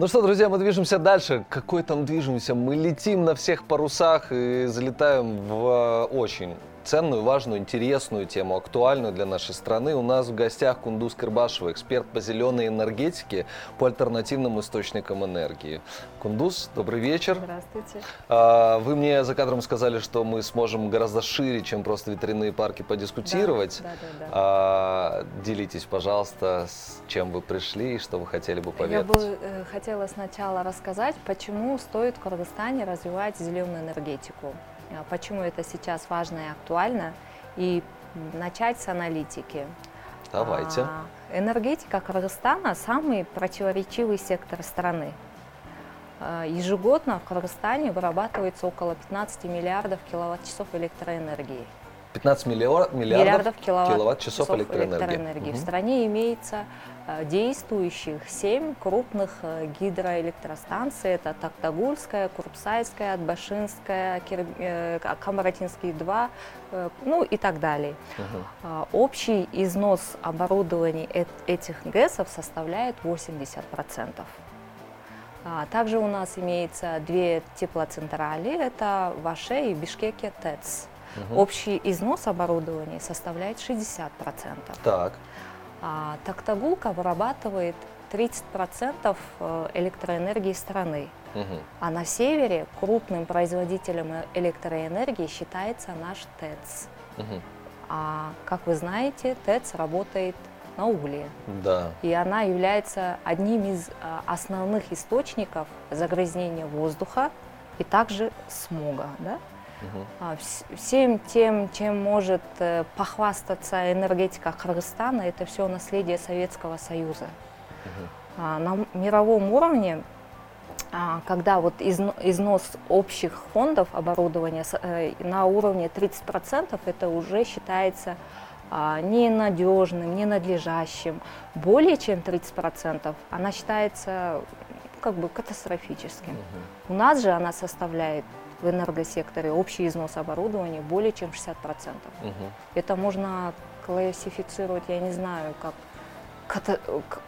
Ну что, друзья, мы движемся дальше. Какой там движемся? Мы летим на всех парусах и залетаем в очень ценную, важную, интересную тему, актуальную для нашей страны. У нас в гостях Кундус Кырбашева, эксперт по зеленой энергетике, по альтернативным источникам энергии. Кундус, добрый вечер. Здравствуйте. А, вы мне за кадром сказали, что мы сможем гораздо шире, чем просто ветряные парки, подискутировать. Да, да, да, да. А, делитесь, пожалуйста, с чем вы пришли и что вы хотели бы Я поведать. бы э, хотела сначала рассказать, почему стоит в Кыргызстане развивать зеленую энергетику. А Почему это сейчас важно и актуально. И начать с аналитики. Давайте. А, Энергетика Кыргызстана – самый противоречивый сектор страны. А, Ежегодно в Кыргызстане вырабатывается около 15 миллиардов киловатт-часов электроэнергии. 15 миллиар- миллиардов, миллиардов киловатт, киловатт-часов электроэнергии. В Мгм. стране имеется э, действующих семь крупных э, гидроэлектростанций. Это Токтагульская, Курпсайская, Атбашинская, Кир- э, К- Камаратинский 2, э, ну и так далее. А, Общий износ оборудований эт- этих ГЭСов составляет 80%. А, Также у нас имеется две теплоцентрали, это в Аше и Бишкеке ТЭЦ. Мгм. Общий износ оборудования составляет 60%. Так. А Токтагулка вырабатывает 30% э, электроэнергии страны. Мгм. А на севере крупным производителем э- электроэнергии считается наш ТЭЦ. Мгм. А как вы знаете, ТЭЦ работает на угле. Да. И она является одним из а, основных источников загрязнения воздуха и также смога. Да? Вс- Всем тем, чем может э, похвастаться энергетика Кыргызстана, это все наследие Советского Союза. А, На мировом уровне, а, когда вот изно- износ общих фондов оборудования э, на уровне 30%, это уже считается ненадежным, ненадлежащим. Более чем 30% она считается как бы катастрофическим. Мгм. У нас же она составляет в энергосекторе общий износ оборудования более чем 60%. Мгм. Это можно классифицировать, я не знаю, как ката-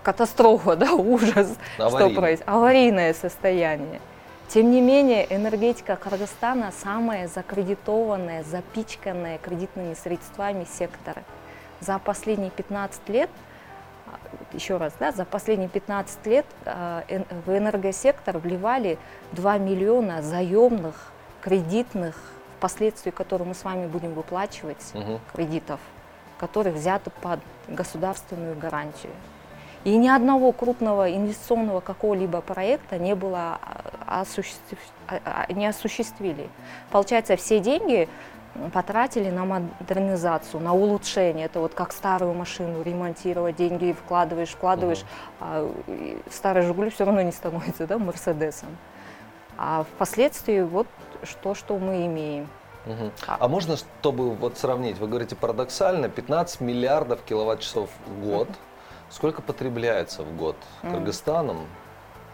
катастрофа, да, ужас, что Аварийный. происходит, аварийное состояние. Тем не менее, энергетика Кыргызстана самая закредитованная, запичканная кредитными средствами сектора. За последние 15 лет, а, еще раз, да, за последние 15 лет а, в энергосектор вливали 2 миллиона заемных, кредитных, впоследствии которые мы с вами будем выплачивать, Мгм. кредитов, которые взяты под государственную гарантию. И ни одного крупного инвестиционного какого-либо проекта не было а, осуществив- а, а, не осуществили. Получается, все деньги потратили на модернизацию, на улучшение. Это вот как старую машину ремонтировать, деньги вкладываешь, вкладываешь, а и старый Жигули все равно не становится, да, Мерседесом. А впоследствии вот что, что мы имеем. Мгм. А- А можно, чтобы вот сравнить, вы говорите парадоксально, 15 миллиардов киловатт-часов в год. Сколько потребляется в год. Кыргызстаном?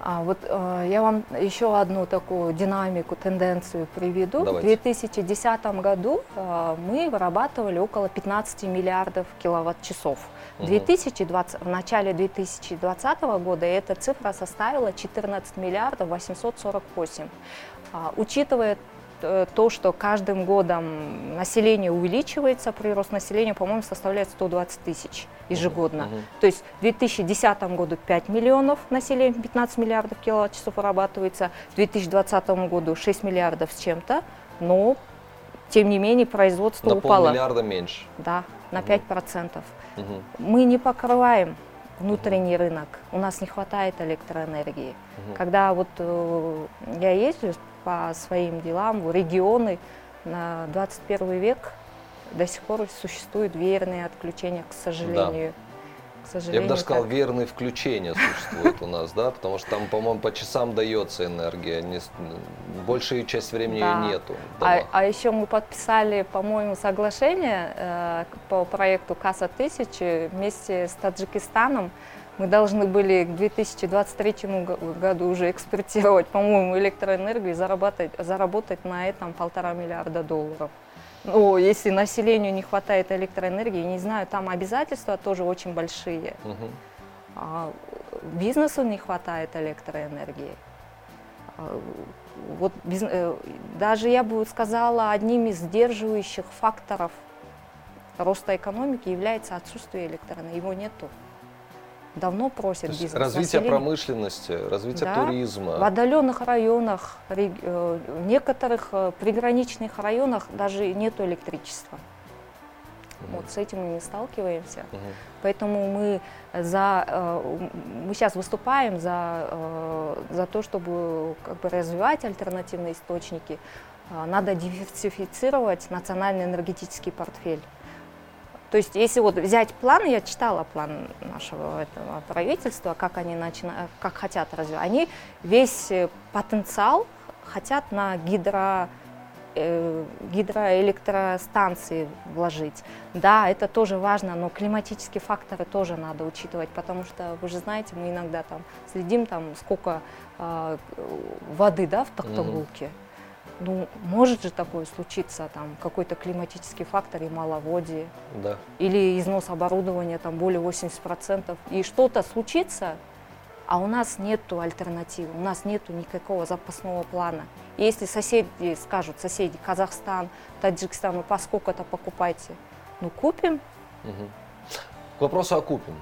А вот э, я вам еще одну такую динамику, тенденцию приведу. Давайте. В 2010 году э, мы вырабатывали около 15 миллиардов киловатт-часов. В, Мгм. 2020, в начале 2020 года эта цифра составила 14 миллиардов 848. А, учитывая э, то, что каждым годом население увеличивается, прирост населения, по-моему, составляет 120 тысяч ежегодно. Мгм. То есть в 2010 году 5 миллионов населения, 15 миллиардов киловатт-часов вырабатывается, в 2020 году 6 миллиардов с чем-то, но тем не менее производство На упало полмиллиарда меньше. да, на Мгм. 5%. Мгм. Мы не покрываем внутренний рынок, у нас не хватает электроэнергии. Мгм. Когда вот э, я езжу по своим делам в регионы на 21 век, до сих пор существуют веерные отключения, к сожалению. К Я сожалению, бы даже сказал, так. верные включения существуют у нас, да, потому что там, по-моему, по часам дается энергия, не большую часть времени Да. ее нету. А, а еще мы подписали, по-моему, соглашение э, по проекту Каса 1000 вместе с Таджикистаном. Мы должны были к 2023 го- году уже экспортировать, по-моему, электроэнергию и заработать, заработать на этом полтора миллиарда долларов. Ну, если населению не хватает электроэнергии, не знаю, там обязательства тоже очень большие. Мгм. А, бизнесу не хватает электроэнергии. А, вот без, э, даже я бы сказала, одним из сдерживающих факторов роста экономики является отсутствие электроэнергии. Его нету. Давно просит бизнес. Развитие население. промышленности, развитие да, туризма. В отдаленных районах, э, в некоторых э, приграничных районах даже нету электричества. Mm-hmm. Вот с этим мы не сталкиваемся. Mm-hmm. Поэтому мы за э, мы сейчас выступаем за за то, чтобы как бы развивать альтернативные источники. Надо диверсифицировать национальный энергетический портфель. То есть, если вот взять план, я читала план нашего этого правительства, как они начина, как хотят развивать, они весь э, потенциал хотят на гидро, э, гидроэлектростанции вложить. Да, это тоже важно, но климатические факторы тоже надо учитывать, потому что, вы же знаете, мы иногда там следим, там, сколько э, воды да, в Токтогулке. Mm-hmm ну, может же такое случиться, там, какой-то климатический фактор и маловодие. Да. Или износ оборудования, там, более 80%. И что-то случится, а у нас нету альтернативы, у нас нету никакого запасного плана. И если соседи скажут, соседи, Казахстан, Таджикистан, ну, поскольку-то покупайте, ну, купим. Угу. К вопросу о купим.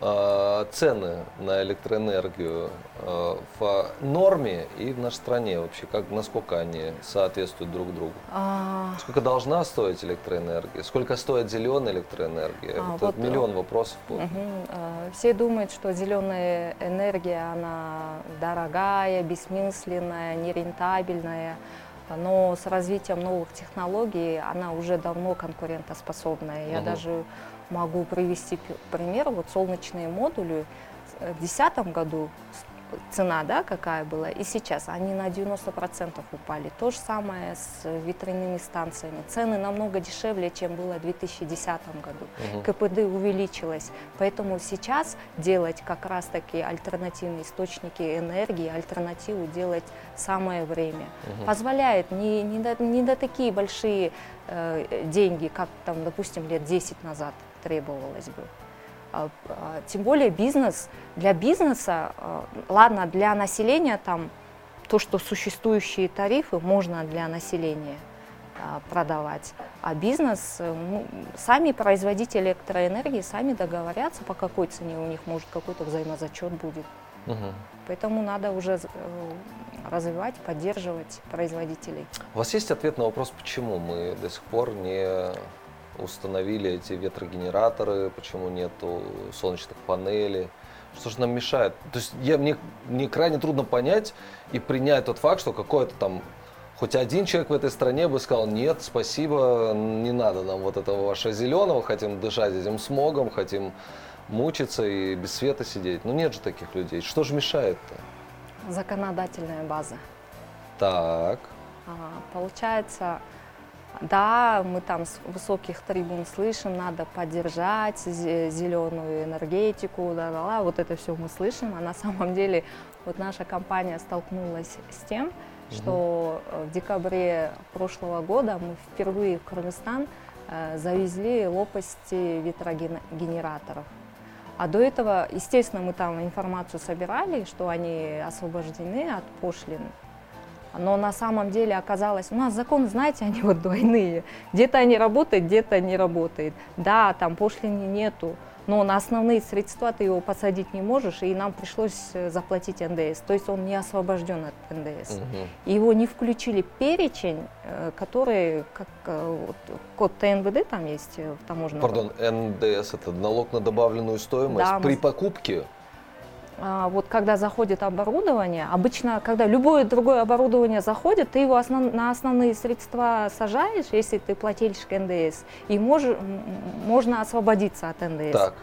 Э, цены на электроэнергию э, в норме и в нашей стране вообще, как, насколько они соответствуют друг другу? А... Сколько должна стоить электроэнергия? Сколько стоит зеленая электроэнергия? А, вот, миллион вопросов. Угу. Все думают, что зеленая энергия, она дорогая, бессмысленная, нерентабельная но с развитием новых технологий она уже давно конкурентоспособная. Я угу. даже могу привести пример. Вот солнечные модули в 2010 году цена, да, какая была, и сейчас они на 90% упали. То же самое с ветряными станциями. Цены намного дешевле, чем было в 2010 году. Угу. КПД увеличилось. Поэтому сейчас делать как раз-таки альтернативные источники энергии, альтернативу делать самое время. Угу. Позволяет не, не, до, не до такие большие э, деньги, как там, допустим, лет 10 назад требовалось бы. А, а, тем более бизнес, для бизнеса, а, ладно, для населения там то, что существующие тарифы можно для населения продавать. А бизнес, э, ну, сами производители электроэнергии сами договорятся, по какой цене у них может какой-то взаимозачет будет. Угу. Поэтому надо уже э, развивать, поддерживать производителей. У вас есть ответ на вопрос, почему мы до сих пор не установили эти ветрогенераторы, почему нету солнечных панелей, что же нам мешает? То есть я, мне, мне крайне трудно понять и принять тот факт, что какой-то там хоть один человек в этой стране бы сказал, нет, спасибо, не надо нам вот этого вашего зеленого, хотим дышать этим смогом, хотим мучиться и без света сидеть. Ну нет же таких людей. Что же мешает-то? Законодательная база. Так. А, получается, да, мы там с высоких трибун слышим, надо поддержать зеленую энергетику, да, да, да, вот это все мы слышим, а на самом деле вот наша компания столкнулась с тем, что э, в декабре прошлого года мы впервые в Кыргызстан э, завезли лопасти ветрогенераторов. А до этого, естественно, мы там информацию собирали, что они освобождены от пошлин но на самом деле оказалось, у нас законы, знаете, они вот двойные. Где-то они работают, где-то не работают. Да, там пошлины нету, но на основные средства ты его посадить не можешь, и нам пришлось э, заплатить НДС. То есть он не освобожден от НДС. Угу. Его не включили в перечень, э, который, как э, вот, код ТНВД там есть в таможенном. Пардон, НДС это налог на добавленную стоимость да, при мы... покупке? А, вот когда заходит оборудование, обычно, когда любое другое оборудование заходит, ты его основ, на основные средства сажаешь, если ты плательщик НДС, и мож, можно освободиться от НДС. Так.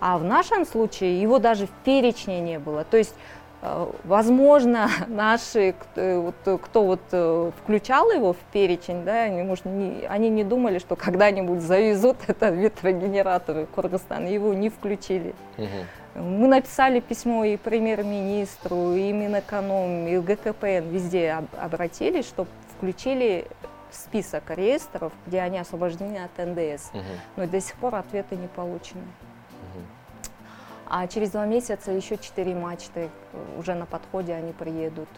А в нашем случае его даже в перечне не было. То есть э, Возможно, наши, кто, кто вот э, включал его в перечень, да, они, может, не, они не думали, что когда-нибудь завезут это ветрогенераторы в Кыргызстан, его не включили. Угу. Мы написали письмо и премьер-министру, и Минэконом, и ГКПН, везде об, обратились, чтобы включили список реестров, где они освобождены от НДС. Угу. Но до сих пор ответы не получены. Угу. А через два месяца еще четыре мачты уже на подходе они приедут.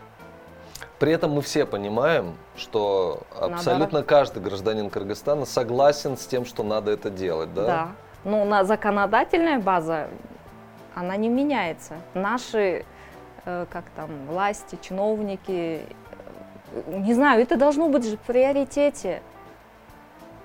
При этом мы все понимаем, что абсолютно надо... каждый гражданин Кыргызстана согласен с тем, что надо это делать, да? Да. Но на законодательная база, она не меняется. Наши, э, как там, власти, чиновники, э, не знаю, это должно быть в приоритете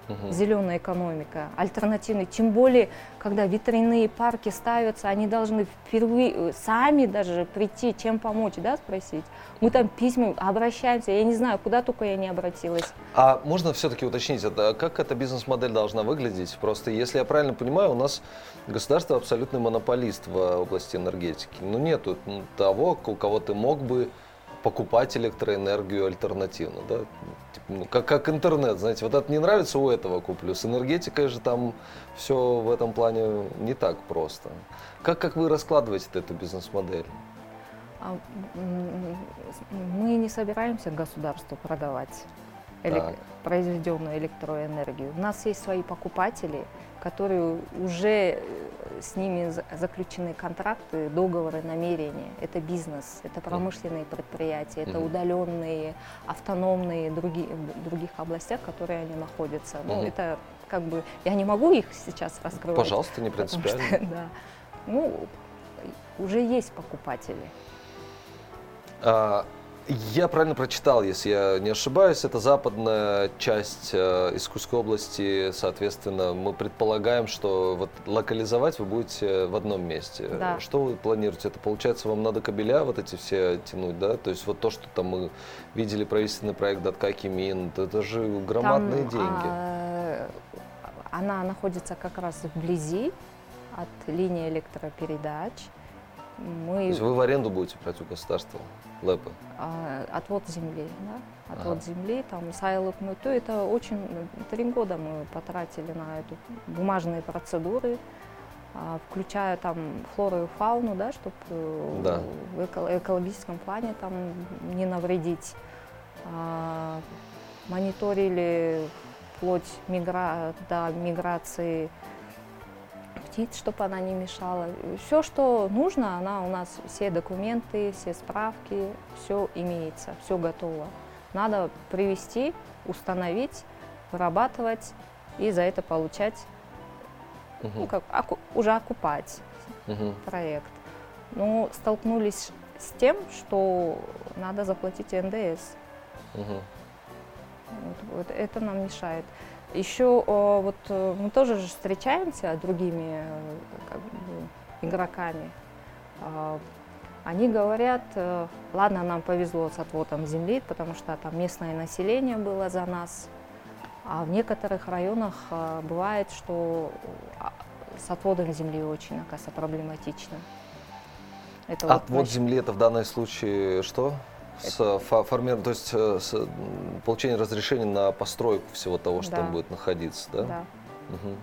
угу. зеленая экономика, альтернативный. Тем более, когда ветряные парки ставятся, они должны впервые э, сами даже прийти, чем помочь, да, спросить. Мы там письма обращаемся, я не знаю, куда только я не обратилась. А можно все-таки уточнить, это, как эта бизнес-модель должна выглядеть? Просто, если я правильно понимаю, у нас государство абсолютный монополист в области энергетики. Ну, нету того, у кого ты мог бы покупать электроэнергию альтернативно, да? Типа, ну, как, как интернет, знаете, вот это не нравится, у этого куплю. С энергетикой же там все в этом плане не так просто. Как, как вы раскладываете эту бизнес-модель? А, мы не собираемся государству продавать элек... произведенную электроэнергию. У нас есть свои покупатели, которые уже э, с ними заключены контракты, договоры, намерения. Это бизнес, это промышленные предприятия, это удаленные, автономные другие, в других областях, которые они находятся. Ну, это как бы, я не могу их сейчас раскрывать. Пожалуйста, не принципиально. Что, да. Ну, уже есть покупатели. А, я правильно прочитал, если я не ошибаюсь, это западная часть э, Искусской области, соответственно, мы предполагаем, что вот локализовать вы будете в одном месте. Да. Что вы планируете? Это получается, вам надо кабеля вот эти все тянуть, да? То есть вот то, что там мы видели правительственный проект Даткаки Мин, это же громадные там, деньги. А, она находится как раз вблизи от линии электропередач. Мы... То есть вы в аренду будете брать у государства? ЛЭПы? А, отвод земли, да? Отвод ага. земли, там, сайлок то это очень, три года мы потратили на эту бумажные процедуры, а, включая там флору и фауну, да, чтобы э, да. в эко экологическом плане там не навредить. А, мониторили вплоть мигра до миграции птиц, чтобы она не мешала. Все, что нужно, она у нас, все документы, все справки, все имеется, все готово. Надо привести, установить, вырабатывать и за это получать, угу. ну, как, оку, уже окупать угу. проект. Но столкнулись с тем, что надо заплатить НДС. Угу. Вот, вот это нам мешает. Еще вот э, мы тоже же встречаемся с другими э, как бы, игроками. А, они говорят, э, ладно, нам повезло с отводом земли, потому что там местное население было за нас. А в некоторых районах бывает, что а, с отводом земли очень, оказывается, проблематично. Это Отвод вот, земли это в данном случае что? С формированием, то есть э, с получение разрешения на постройку всего того, что да. там будет находиться, да? Да. Угу.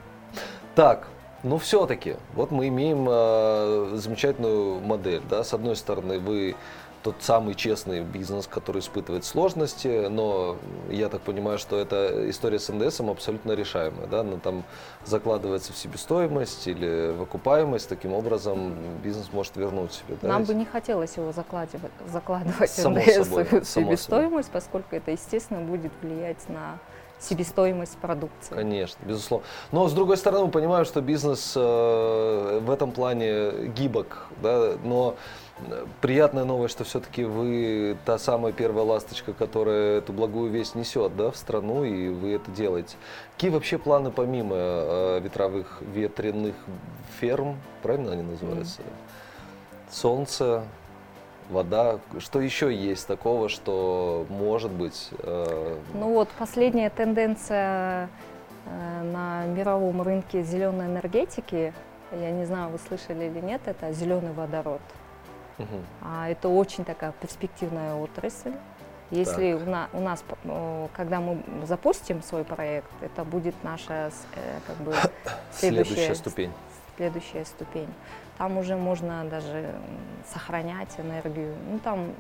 Так, ну все-таки, вот мы имеем э, замечательную модель, да, с одной стороны вы тот самый честный бизнес, который испытывает сложности, но я так понимаю, что эта история с НДС абсолютно решаемая, да, она там закладывается в себестоимость или в окупаемость, таким образом бизнес может вернуть себе. Да? Нам бы не хотелось его закладывать, закладывать само НДС собой, в себестоимость, собой. поскольку это, естественно, будет влиять на себестоимость продукции. Конечно, безусловно. Но с другой стороны, мы понимаем, что бизнес э, в этом плане гибок, да, но приятная новость, что все-таки вы та самая первая ласточка, которая эту благую весть несет да, в страну, и вы это делаете. Какие вообще планы помимо э, ветровых ветряных ферм, правильно они называются? Mm. Солнце, вода. Что еще есть такого, что может быть? Э... Ну вот последняя тенденция э, на мировом рынке зеленой энергетики, я не знаю, вы слышали или нет, это зеленый водород. Угу. А, это очень такая перспективная отрасль. Если у, на, у нас, когда мы запустим свой проект, это будет наша э, как бы следующая, следующая ступень. Следующая ступень. Там уже можно даже сохранять энергию. Ну там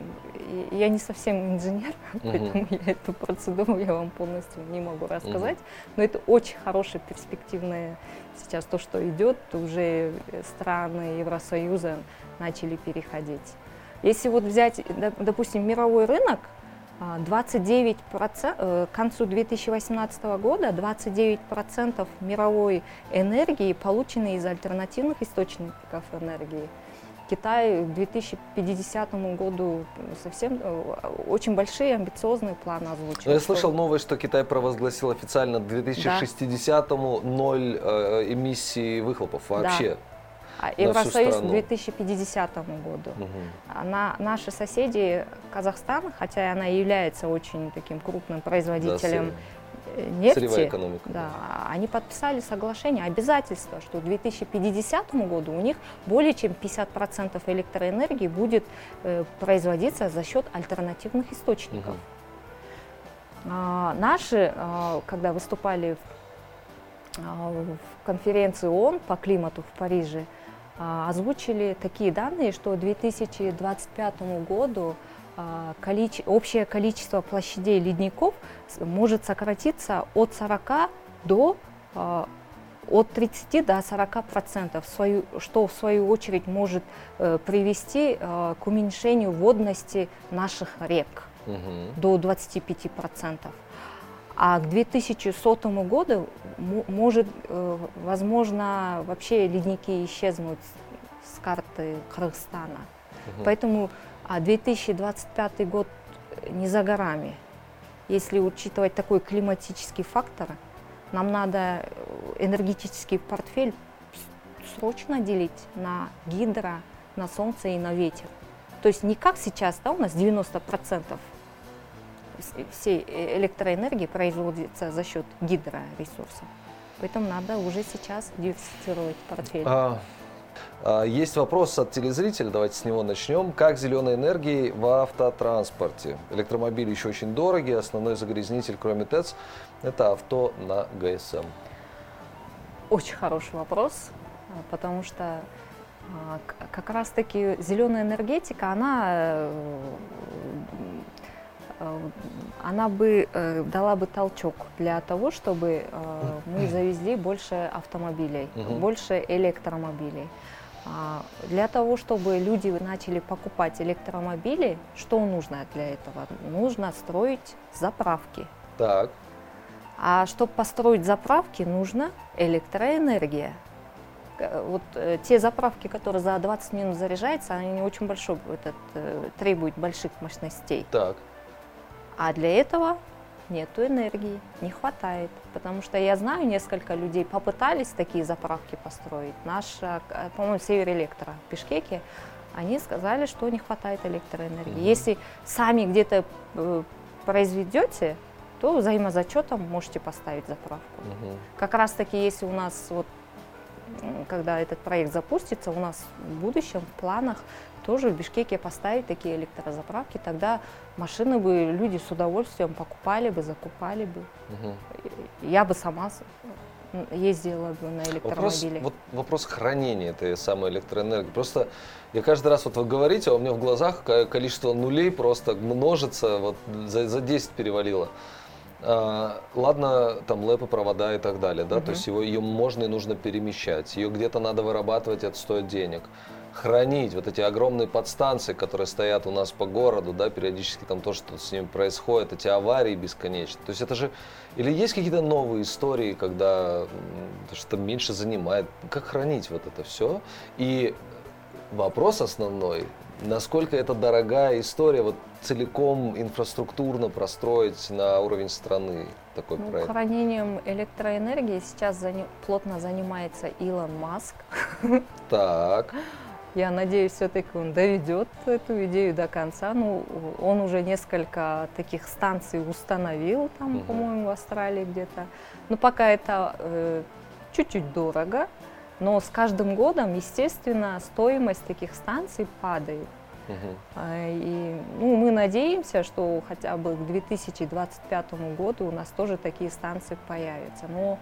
я не совсем инженер, uh-huh. поэтому я эту процедуру я вам полностью не могу рассказать. Uh-huh. Но это очень хорошее перспективное сейчас то, что идет, уже страны Евросоюза начали переходить. Если вот взять, допустим, мировой рынок, 29%, а, э, к концу 2018 года 29% мировой энергии получены из альтернативных источников энергии. Китай к 2050 году совсем э, очень большие амбициозные планы озвучил. Но я слышал новость, что Китай провозгласил официально к 2060 да. ноль э, эмиссий выхлопов вообще. Да. Евросоюз к 2050 году. Угу. Она, наши соседи, Казахстан, хотя она является очень таким крупным производителем да, э, нефти, экономика, да, да. они подписали соглашение, обязательство, что к 2050 году у них более чем 50% электроэнергии будет э, производиться за счет альтернативных источников. Угу. А, наши, а, когда выступали в, а, в конференции ООН по климату в Париже, озвучили такие данные, что к 2025 году а, количе, общее количество площадей ледников может сократиться от 40 до а, от 30 до 40 процентов, что в свою очередь может э, привести к уменьшению водности наших рек угу. до 25 процентов. А к 2100 году может, э, возможно, вообще ледники исчезнут с карты Кыргызстана. Угу. Поэтому а 2025 год не за горами. Если учитывать такой климатический фактор, нам надо э, энергетический портфель срочно делить на гидро, на солнце и на ветер. То есть не как сейчас, да, у нас 90% всей э, электроэнергии производится за счет гидроресурсов. Поэтому надо уже сейчас диверсифицировать портфель. А, а, есть вопрос от телезрителя, давайте с него начнем. Как зеленой энергии в автотранспорте? Электромобили еще очень дорогие, основной загрязнитель, кроме ТЭЦ, это авто на ГСМ. Очень хороший вопрос, а, потому что как раз-таки зеленая энергетика, она Э, она бы э, дала бы толчок для того, чтобы э, мы завезли больше автомобилей, угу. больше электромобилей. А, для того, чтобы люди начали покупать электромобили, что нужно для этого? Нужно строить заправки. Так. А чтобы построить заправки, нужна электроэнергия. Вот э, те заправки, которые за 20 минут заряжаются, они очень большой, этот, э, требуют больших мощностей. Так. А для этого нету энергии, не хватает. Потому что я знаю, несколько людей попытались такие заправки построить. Наш, э, по-моему, Север Электро в Бишкеке, они сказали, что не хватает электроэнергии. Угу. Если сами где-то э, произведете, то взаимозачетом можете поставить заправку. Угу. Как раз таки, если у нас вот когда этот проект запустится, у нас в будущем в планах тоже в Бишкеке поставить такие электрозаправки, тогда машины бы люди с удовольствием покупали бы, закупали бы. Угу. Я бы сама ездила бы на электромобиле. Вопрос, вот вопрос хранения этой самой электроэнергии. Просто я каждый раз, вот вы говорите, а у меня в глазах количество нулей просто множится, вот за, за 10 перевалило. А, ладно, там лэпы, провода и так далее, да, угу. то есть его, ее можно и нужно перемещать, ее где-то надо вырабатывать, это стоит денег хранить вот эти огромные подстанции, которые стоят у нас по городу, да, периодически там то, что с ними происходит, эти аварии бесконечные. То есть это же... Или есть какие-то новые истории, когда что-то меньше занимает? Как хранить вот это все? И вопрос основной, насколько это дорогая история, вот целиком инфраструктурно простроить на уровень страны такой ну, проект? Хранением электроэнергии сейчас заня... плотно занимается Илон Маск. Так. Я надеюсь, все-таки он доведет эту идею до конца. Ну, он уже несколько таких станций установил, там, угу. по-моему, в Австралии где-то. Но пока это э, чуть-чуть дорого, но с каждым годом, естественно, стоимость таких станций падает. Угу. И ну, мы надеемся, что хотя бы к 2025 году у нас тоже такие станции появятся. Но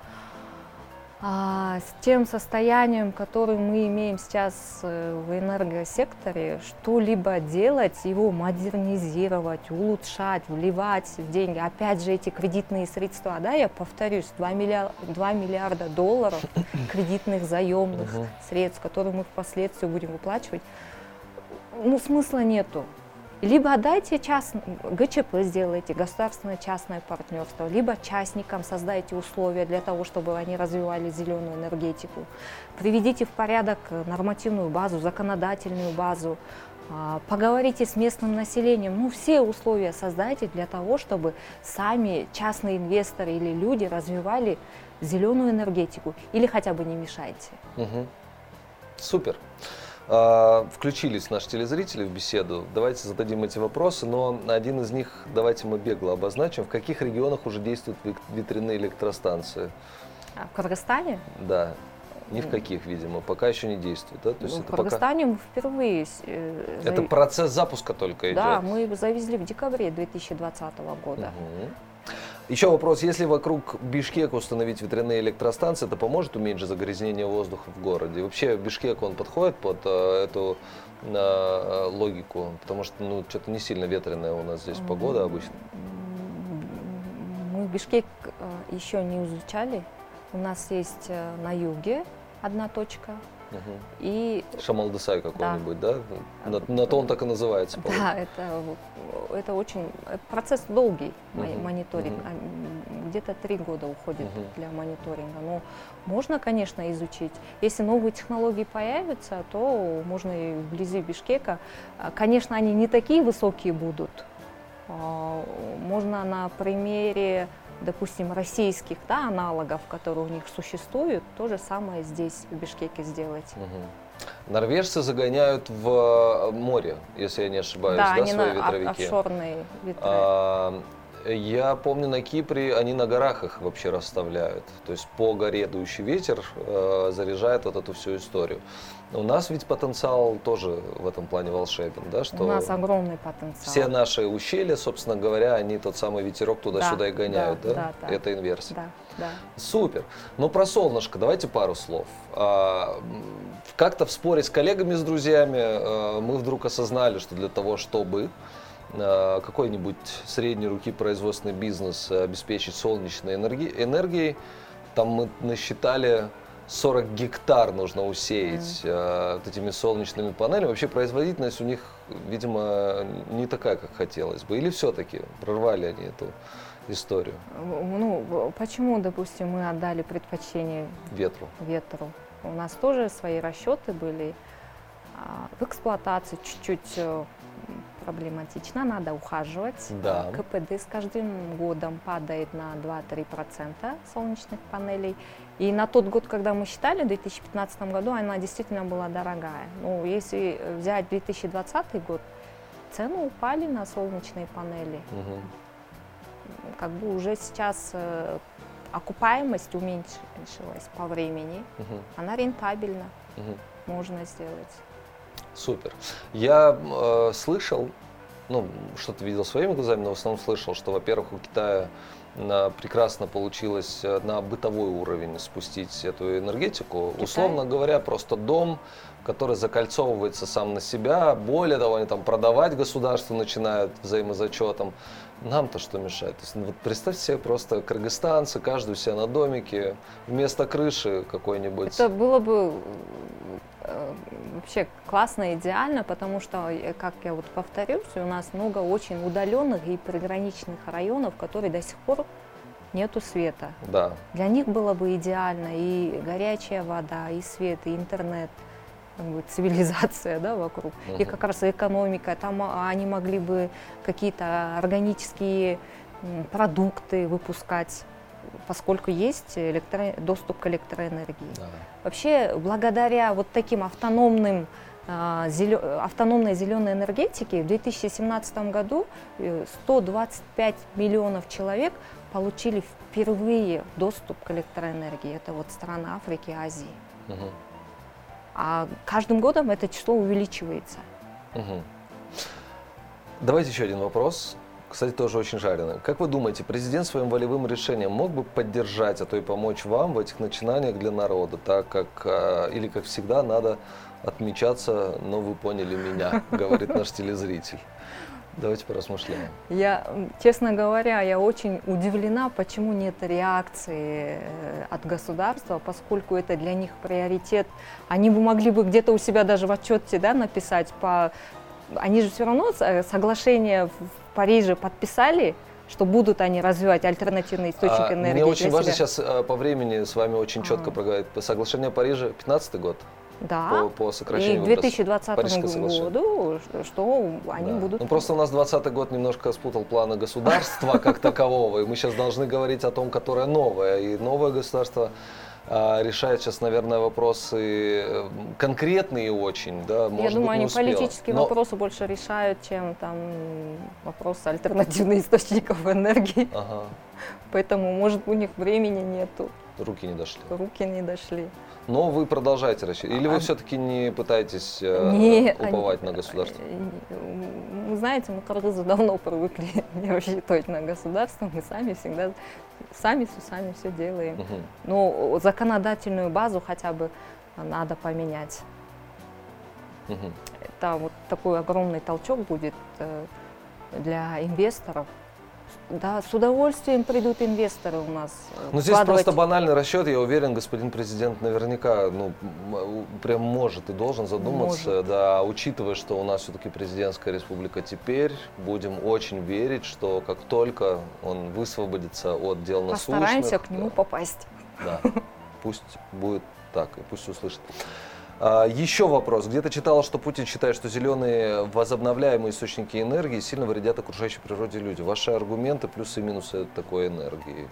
с тем состоянием, которое мы имеем сейчас э, в энергосекторе, что-либо делать, его модернизировать, улучшать, вливать в деньги. Опять же, эти кредитные средства, да, я повторюсь, 2 миллиарда, 2 миллиарда долларов кредитных заемных средств, которые мы впоследствии будем выплачивать, ну, смысла нету. Либо отдайте част... ГЧП сделайте, государственное частное партнерство, либо частникам создайте условия для того, чтобы они развивали зеленую энергетику. Приведите в порядок нормативную базу, законодательную базу, а, поговорите с местным населением, ну все условия создайте для того, чтобы сами частные инвесторы или люди развивали зеленую энергетику или хотя бы не мешайте. Угу. Супер. А, включились наши телезрители в беседу. Давайте зададим эти вопросы, но один из них давайте мы бегло обозначим. В каких регионах уже действуют ветряные электростанции? А, в Кыргызстане? Да. Ни в каких, видимо, пока еще не действует. Да? То есть ну, в Кыргызстане пока... мы впервые... Э, это процесс запуска только идет? Да, мы завезли в декабре 2020 года. Угу. Еще вопрос, если вокруг Бишкека установить ветряные электростанции, это поможет уменьшить загрязнение воздуха в городе? Вообще Бишкек, он подходит под э, эту э, логику? Потому что ну, что-то не сильно ветреная у нас здесь погода обычно. Мы Бишкек э, еще не изучали. У нас есть э, на юге одна точка, Угу. И... Шамалдысай какой-нибудь, да? да? На, на то он так и называется. Да, это, это очень процесс долгий угу. мониторинг. Угу. Где-то три года уходит угу. для мониторинга. Но можно, конечно, изучить. Если новые технологии появятся, то можно и вблизи Бишкека. А, конечно, они не такие высокие будут. А, можно на примере допустим, российских да, аналогов, которые у них существуют, то же самое здесь, в Бишкеке, сделать. Угу. Норвежцы загоняют в море, если я не ошибаюсь, да, да они свои на ветровики? офшорные ветры. А, я помню, на Кипре они на горах их вообще расставляют. То есть по горе дующий ветер э, заряжает вот эту всю историю. У нас ведь потенциал тоже в этом плане волшебен, да? Что У нас огромный потенциал. Все наши ущелья, собственно говоря, они тот самый ветерок туда-сюда да, и гоняют, да? да? да, Это инверсия. Да, да. Супер. Ну, про солнышко давайте пару слов. А, как-то в споре с коллегами, с друзьями а, мы вдруг осознали, что для того, чтобы какой-нибудь средней руки производственный бизнес обеспечить солнечной энергией, энергией там мы насчитали 40 гектар нужно усеять mm. вот этими солнечными панелями. Вообще производительность у них, видимо, не такая, как хотелось бы. Или все-таки прорвали они эту историю? Ну, почему, допустим, мы отдали предпочтение ветру? Ветру. У нас тоже свои расчеты были. А, в эксплуатации чуть-чуть э, проблематично, надо ухаживать. Да. КПД с каждым годом падает на 2-3% солнечных панелей. И на тот год, когда мы считали, в 2015 году, она действительно была дорогая. Ну, если взять 2020 год, цены упали на солнечные панели. Угу. Как бы уже сейчас э, окупаемость уменьшилась по времени. Угу. Она рентабельна. Угу. Можно сделать. Супер. Я э, слышал, ну, что-то видел своими глазами, но в основном слышал, что, во-первых, у Китая на, прекрасно получилось э, на бытовой уровень спустить эту энергетику. Китай? Условно говоря, просто дом, который закольцовывается сам на себя. Более того, они там продавать государству начинают взаимозачетом. Нам-то что мешает? То есть, ну, вот представьте себе просто кыргызстанцы, каждый у себя на домике, вместо крыши какой-нибудь. Это было бы вообще классно, идеально, потому что, э, как я вот повторюсь, у нас много очень удаленных и приграничных районов, которые до сих пор нету света. Да. Для них было бы идеально и горячая вода, и свет, и интернет, цивилизация да, вокруг. Угу. И как раз экономика. Там а, они могли бы какие-то органические продукты выпускать поскольку есть электро... доступ к электроэнергии. Да. Вообще, благодаря вот таким автономным а, зелё... автономной зеленой энергетике в 2017 году 125 э, миллионов человек получили впервые доступ к электроэнергии. Это вот страны Африки и Азии. Угу. А каждым годом это число увеличивается. Угу. Давайте еще один вопрос Кстати, тоже очень жареная. Как вы думаете, президент своим волевым решением мог бы поддержать, а то и помочь вам в этих начинаниях для народа, так как, а, или как всегда, надо отмечаться, но вы поняли меня, говорит наш телезритель. Давайте поразмышляем. Я, честно говоря, я очень удивлена, почему нет реакции э, от государства, поскольку это для них приоритет. Они бы могли бы где-то у себя даже в отчете да, написать по... Они же все равно э, соглашение в Париже подписали, что будут они развивать альтернативный источник а, энергии. Мне очень важно себя. сейчас э, по времени с вами очень четко а. проговорить. Соглашение Парижа 15 год. Да. По, по сокращению И к 2020 году, что они да. будут... Ну, просто у нас 2020 год немножко спутал планы государства как такового, и мы сейчас должны говорить о том, которое новое. И новое государство а, решает сейчас, наверное, вопросы э, конкретные очень, да, может Я думаю, быть, они успела. политические Но... вопросы больше решают, чем там вопросы альтернативных источников энергии. Ага. Поэтому, может, у них времени нету. Руки не дошли. Руки не дошли. Но вы продолжаете рассчитывать? Или вы а... все-таки не пытаетесь э, не, уповать они, на государство? Вы знаете, мы кыргызы давно привыкли не рассчитывать на государство. Мы сами всегда, сами с сами все делаем. Угу. Но законодательную базу хотя бы надо поменять. Угу. Это вот такой огромный толчок будет э, для инвесторов, да, с удовольствием придут инвесторы у нас. Э, ну, здесь просто банальный расчет, я уверен, господин президент наверняка, ну, прям может и должен задуматься, может. да, учитывая, что у нас все-таки президентская республика теперь, будем очень верить, что как только он высвободится от дел насущных... Постараемся к нему попасть. Да, пусть будет так, и пусть услышит. А, еще вопрос. Где-то читала, что Путин считает, что зеленые возобновляемые источники энергии сильно вредят окружающей природе людям. Ваши аргументы, плюсы и минусы такой энергии.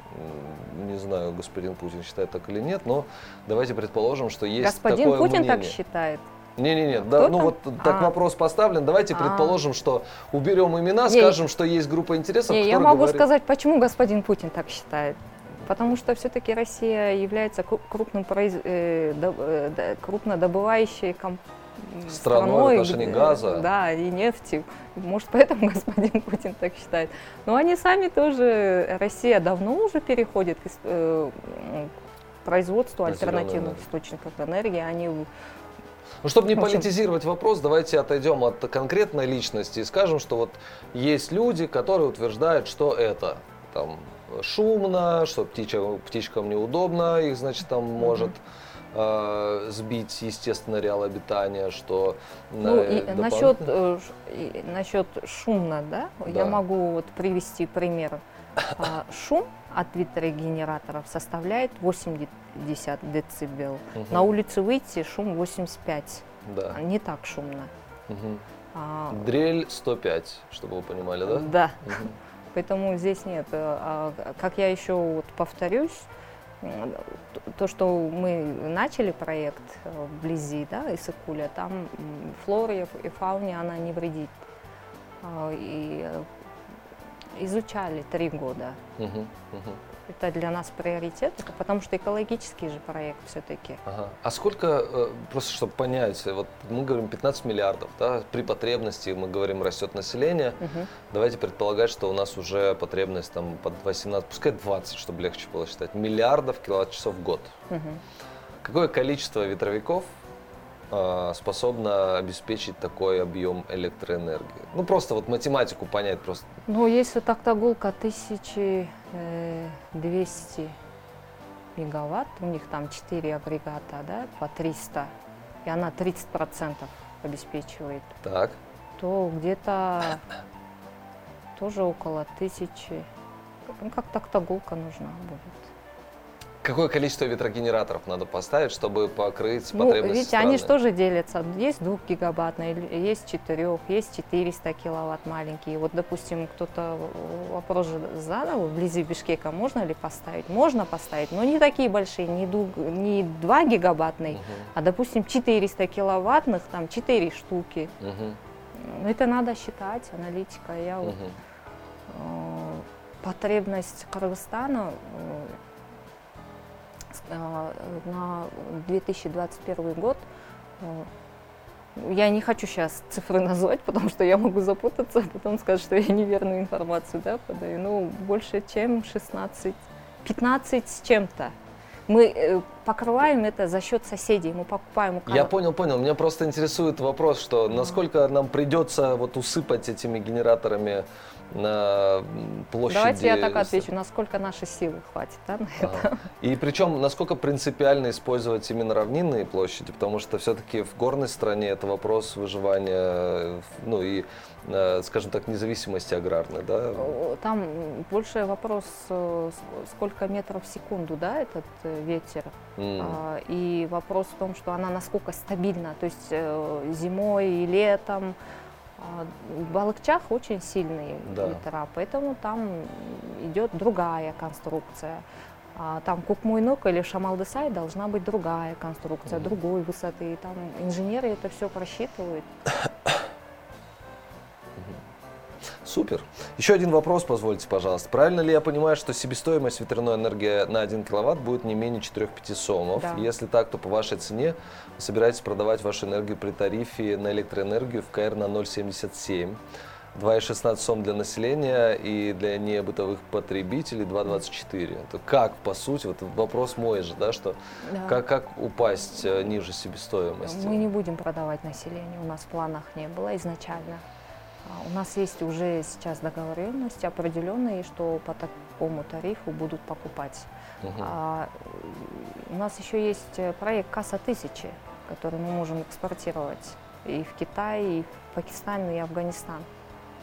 Не знаю, господин Путин считает так или нет, но давайте предположим, что есть господин такое Путин мнение. так считает. Не-не-не, да, ну вот так а. вопрос поставлен. Давайте а. предположим, что уберем имена, не. скажем, что есть группа интересов. Не, я могу говорит... сказать, почему господин Путин так считает потому что все-таки Россия является крупным произ... э, э, крупнодобывающей комп... страной, страной в отношении газа. Да, и нефти. Может, поэтому господин Путин так считает. Но они сами тоже, Россия давно уже переходит к, э, к производству альтернативных источников энергии. Они ну, чтобы не политизировать вопрос, давайте отойдем от конкретной личности и скажем, что вот есть люди, которые утверждают, что это там шумно, что птичкам, птичкам неудобно, их, значит, там mm-hmm. может э, сбить, естественно, реал обитания, что... Ну, и допол... насчет, э, насчет шумно, да? да, я могу вот привести пример. А, шум от ветрогенераторов составляет 80 децибел. Угу. На улице выйти шум 85. Да. Не так шумно. Угу. А, Дрель 105, чтобы вы понимали, да? Да. Угу. Поэтому здесь нет. Э, а, как я еще вот повторюсь, то, что мы начали проект э, вблизи, да, Исыкуля, там флоре и фауне она не вредит. А, и э, изучали три года. Угу, угу это для нас приоритет, потому что экологический же проект все-таки. Ага. А сколько, э, просто чтобы понять, вот мы говорим 15 миллиардов, да, при потребности, мы говорим, растет население, угу. давайте предполагать, что у нас уже потребность там под 18, пускай 20, чтобы легче было считать, миллиардов киловатт-часов в год. Угу. Какое количество ветровиков способна обеспечить такой объем электроэнергии? Ну, просто вот математику понять просто. Ну, если Токтагулка 1200 мегаватт, у них там 4 агрегата, да, по 300, и она 30% обеспечивает. Так. То где-то тоже около тысячи. Ну, как Токтагулка нужна будет. Какое количество ветрогенераторов надо поставить, чтобы покрыть ну, потребности Видите, страны? они же тоже делятся. Есть 2 гигабатные, есть 4, есть 400 киловатт маленькие. Вот, допустим, кто-то вопрос же задал, вблизи Бишкека можно ли поставить? Можно поставить, но не такие большие, не, ду, не 2 гигабатные, угу. а, допустим, 400 киловаттных, там 4 штуки. Угу. Это надо считать, аналитика. Я угу. вот, э, потребность Кыргызстана э, на 2021 год э, Я не хочу сейчас цифры назвать, потому что я могу запутаться, а потом сказать, что я неверную информацию да, подаю. Ну, больше, чем 16, 15 с чем-то. Мы э, покрываем это за счет соседей, мы покупаем у Я понял, понял. Меня просто интересует вопрос, что насколько нам придется вот усыпать этими генераторами на площади. Давайте я так отвечу, насколько наши силы хватит да, на это. Ага. И причем, насколько принципиально использовать именно равнинные площади, потому что все-таки в горной стране это вопрос выживания, ну и, э, скажем так, независимости аграрной, да? Там больше вопрос, э, сколько метров в секунду, да, этот э, ветер. Mm. И вопрос в том, что она насколько стабильна, то есть зимой и летом, а, в Балыкчах очень сильные да. ветра, поэтому там идет другая конструкция. А там Кукмуйнук или Шамалдысай должна быть другая конструкция, mm. другой высоты. Там инженеры это все просчитывают. Супер. Еще один вопрос, позвольте, пожалуйста. Правильно ли я понимаю, что себестоимость ветряной энергии на 1 киловатт будет не менее 4-5 сомов? Да. Если так, то по вашей цене вы собираетесь продавать вашу энергию при тарифе на электроэнергию в КР на 0,77. 2,16 сом для населения и для небытовых потребителей 2,24. Это как, по сути, вот вопрос мой же, да, что да. Как, как упасть э, ниже себестоимости? Мы не будем продавать населению, у нас в планах не было изначально. А, у нас есть уже сейчас договоренности определенные, что по такому тарифу будут покупать. Угу. А, у нас еще есть э, проект «Касса тысячи», который мы можем экспортировать и в Китай, и в Пакистан, и Афганистан.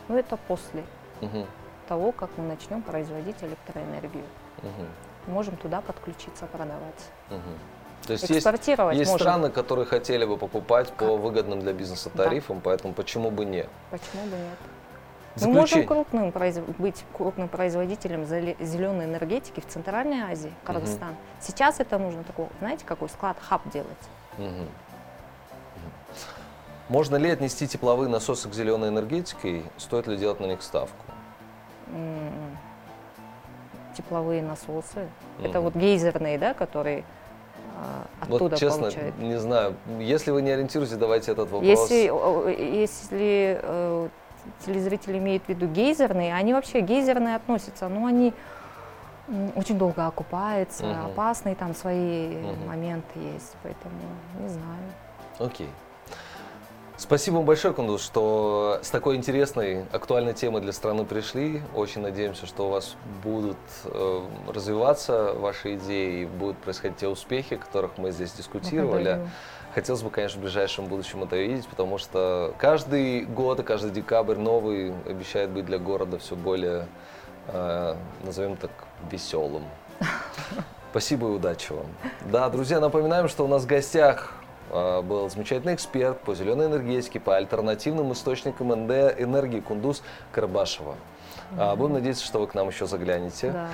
Но это после угу. того, как мы начнем производить электроэнергию. Угу. Можем туда подключиться, продавать. Угу. То есть экспортировать есть, есть страны, которые хотели бы покупать как? по выгодным для бизнеса тарифам, да. поэтому почему бы нет? Почему бы нет? Мы можем крупным, быть крупным производителем зеленой энергетики в Центральной Азии, Кыргызстан. Угу. Сейчас это нужно такой, знаете, какой склад, хаб делать. Угу. Можно ли отнести тепловые насосы к зеленой энергетике? Стоит ли делать на них ставку? Тепловые насосы. Угу. Это вот гейзерные, да, которые оттуда вот, честно, получают. не знаю. Если вы не ориентируетесь, давайте этот вопрос. Если, если э, телезрители имеют в виду гейзерные, они вообще гейзерные относятся, но они очень долго окупаются, угу. опасные там свои угу. моменты есть, поэтому не знаю. Окей. Спасибо вам большое, Кундус, что с такой интересной, актуальной темой для страны пришли. Очень надеемся, что у вас будут э, развиваться ваши идеи и будут происходить те успехи, о которых мы здесь дискутировали. Благодарю. Хотелось бы, конечно, в ближайшем будущем это видеть, потому что каждый год и каждый декабрь новый обещает быть для города все более, э, назовем так, веселым. Спасибо и удачи вам. Да, друзья, напоминаем, что у нас в гостях был замечательный эксперт по зеленой энергетике, по альтернативным источникам НД энергии Кундус Карбашева. Mm-hmm. Будем надеяться, что вы к нам еще заглянете. Да.